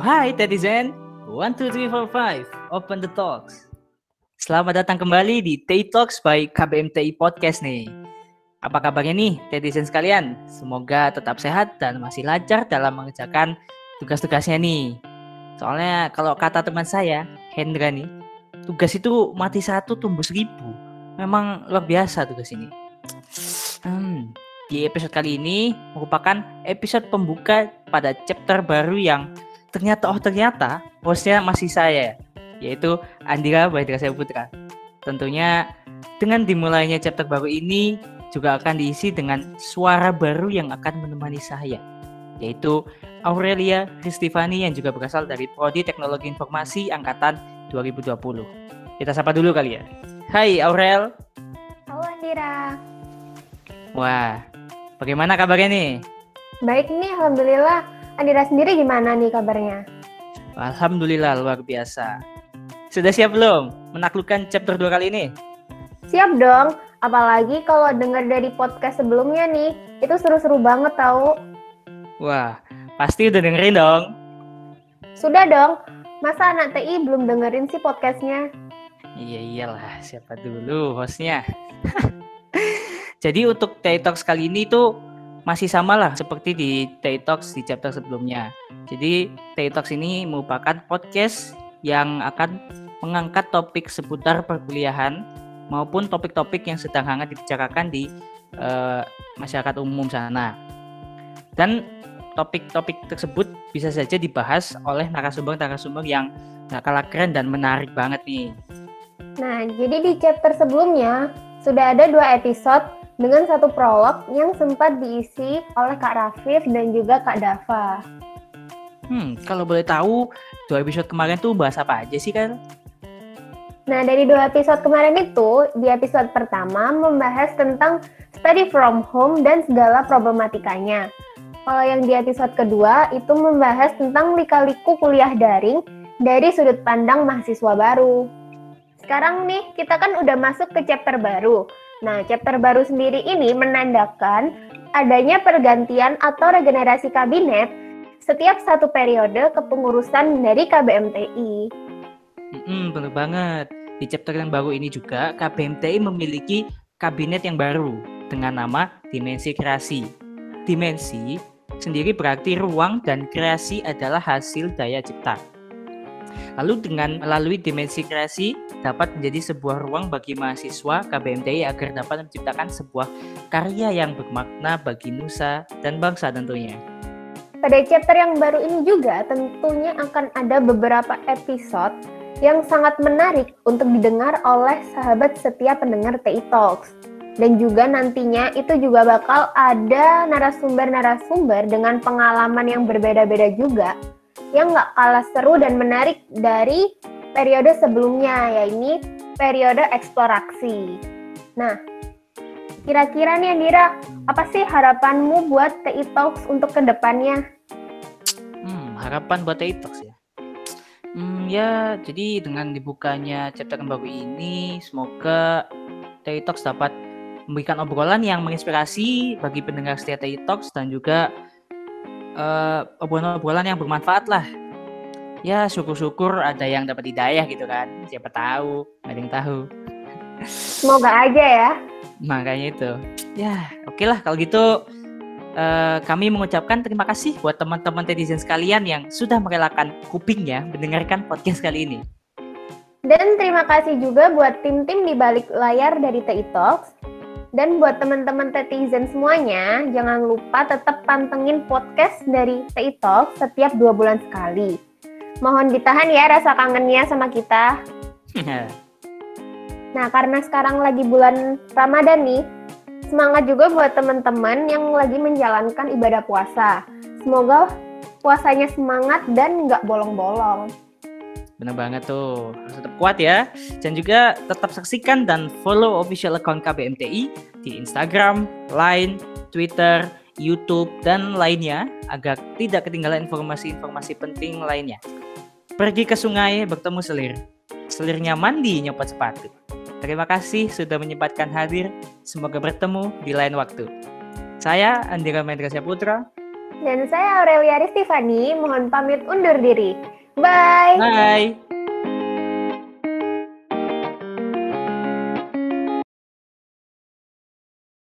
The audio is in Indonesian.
hi Tedizen. One, two, three, four, five. Open the talks. Selamat datang kembali di Tay Talks by KBMTI Podcast nih. Apa kabarnya nih Tedizen sekalian? Semoga tetap sehat dan masih lancar dalam mengerjakan tugas-tugasnya nih. Soalnya kalau kata teman saya, Hendra nih, tugas itu mati satu tumbuh seribu. Memang luar biasa tugas ini. Hmm, di episode kali ini merupakan episode pembuka pada chapter baru yang ternyata oh ternyata hostnya masih saya yaitu Andira Baidra Putra. Tentunya dengan dimulainya chapter baru ini juga akan diisi dengan suara baru yang akan menemani saya yaitu Aurelia Ristifani yang juga berasal dari Prodi Teknologi Informasi Angkatan 2020. Kita sapa dulu kali ya. Hai Aurel. Halo Andira. Wah, bagaimana kabarnya nih? Baik nih, Alhamdulillah. Andira sendiri gimana nih kabarnya? Alhamdulillah, luar biasa. Sudah siap belum menaklukkan chapter 2 kali ini? Siap dong, apalagi kalau dengar dari podcast sebelumnya nih, itu seru-seru banget tau. Wah, pasti udah dengerin dong. Sudah dong, masa anak TI belum dengerin sih podcastnya? Iya iyalah, siapa dulu hostnya. Jadi untuk TI Talks kali ini tuh masih sama lah seperti di Talks di chapter sebelumnya. Jadi Talks ini merupakan podcast yang akan mengangkat topik seputar perkuliahan maupun topik-topik yang sedang hangat dibicarakan di uh, masyarakat umum sana. Dan topik-topik tersebut bisa saja dibahas oleh narasumber-narasumber yang gak kalah keren dan menarik banget nih. Nah, jadi di chapter sebelumnya sudah ada dua episode dengan satu prolog yang sempat diisi oleh Kak Rafif dan juga Kak Dava. Hmm, kalau boleh tahu, dua episode kemarin tuh bahas apa aja sih, kan? Nah, dari dua episode kemarin itu, di episode pertama membahas tentang study from home dan segala problematikanya. Kalau yang di episode kedua itu membahas tentang lika-liku kuliah daring dari sudut pandang mahasiswa baru. Sekarang nih, kita kan udah masuk ke chapter baru. Nah, chapter baru sendiri ini menandakan adanya pergantian atau regenerasi kabinet setiap satu periode kepengurusan dari KBMTI. Hmm, benar banget. Di chapter yang baru ini juga, KBMTI memiliki kabinet yang baru dengan nama Dimensi Kreasi. Dimensi sendiri berarti ruang dan kreasi adalah hasil daya cipta. Lalu dengan melalui dimensi kreasi dapat menjadi sebuah ruang bagi mahasiswa KBMTI agar dapat menciptakan sebuah karya yang bermakna bagi nusa dan bangsa tentunya. Pada chapter yang baru ini juga tentunya akan ada beberapa episode yang sangat menarik untuk didengar oleh sahabat setiap pendengar TI Talks dan juga nantinya itu juga bakal ada narasumber-narasumber dengan pengalaman yang berbeda-beda juga yang nggak kalah seru dan menarik dari periode sebelumnya yaitu periode eksplorasi. Nah, kira-kira nih Andira, apa sih harapanmu buat TI Talks untuk ke depannya? Hmm, harapan buat TI Talks ya? Hmm, ya, jadi dengan dibukanya chapter baru ini, semoga TI Talks dapat memberikan obrolan yang menginspirasi bagi pendengar setia TI Talks dan juga uh, obrolan-obrolan yang bermanfaat lah. Ya syukur-syukur ada yang dapat hidayah gitu kan. Siapa tahu, ada yang tahu. Semoga aja ya. Makanya itu. Ya oke okay lah kalau gitu uh, kami mengucapkan terima kasih buat teman-teman netizen sekalian yang sudah merelakan kupingnya mendengarkan podcast kali ini. Dan terima kasih juga buat tim-tim di balik layar dari TI Talks dan buat teman-teman netizen semuanya, jangan lupa tetap pantengin podcast dari TI Talk setiap dua bulan sekali. Mohon ditahan ya rasa kangennya sama kita. nah, karena sekarang lagi bulan Ramadan nih, semangat juga buat teman-teman yang lagi menjalankan ibadah puasa. Semoga puasanya semangat dan nggak bolong-bolong. Benar banget tuh. Harus tetap kuat ya. Dan juga tetap saksikan dan follow official account KBMTI di Instagram, Line, Twitter, YouTube, dan lainnya agar tidak ketinggalan informasi-informasi penting lainnya. Pergi ke sungai bertemu selir. Selirnya mandi nyopot sepatu. Terima kasih sudah menyempatkan hadir. Semoga bertemu di lain waktu. Saya Andira Mendra Putra. Dan saya Aurelia Ristifani, mohon pamit undur diri. Bye! Bye!